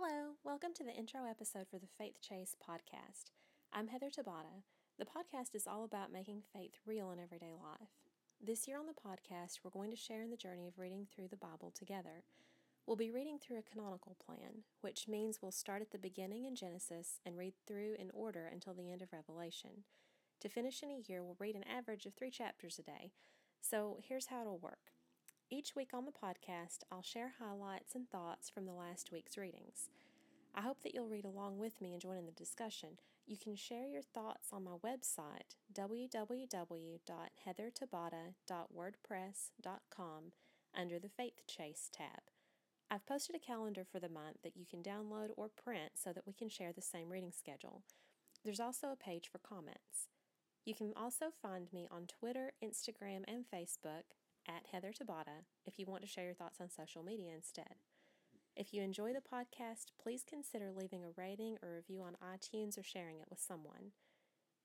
Hello, welcome to the intro episode for the Faith Chase podcast. I'm Heather Tabata. The podcast is all about making faith real in everyday life. This year on the podcast, we're going to share in the journey of reading through the Bible together. We'll be reading through a canonical plan, which means we'll start at the beginning in Genesis and read through in order until the end of Revelation. To finish in a year, we'll read an average of three chapters a day. So here's how it'll work. Each week on the podcast, I'll share highlights and thoughts from the last week's readings. I hope that you'll read along with me and join in the discussion. You can share your thoughts on my website, www.heathertabata.wordpress.com, under the Faith Chase tab. I've posted a calendar for the month that you can download or print so that we can share the same reading schedule. There's also a page for comments. You can also find me on Twitter, Instagram, and Facebook at Heather Tabata if you want to share your thoughts on social media instead. If you enjoy the podcast, please consider leaving a rating or review on iTunes or sharing it with someone.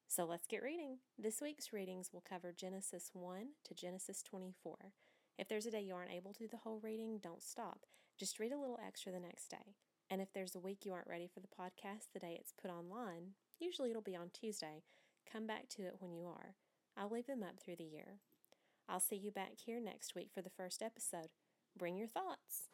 So let's get reading. This week's readings will cover Genesis 1 to Genesis 24. If there's a day you aren't able to do the whole reading, don't stop. Just read a little extra the next day. And if there's a week you aren't ready for the podcast the day it's put online, usually it'll be on Tuesday, come back to it when you are. I'll leave them up through the year. I'll see you back here next week for the first episode. Bring your thoughts.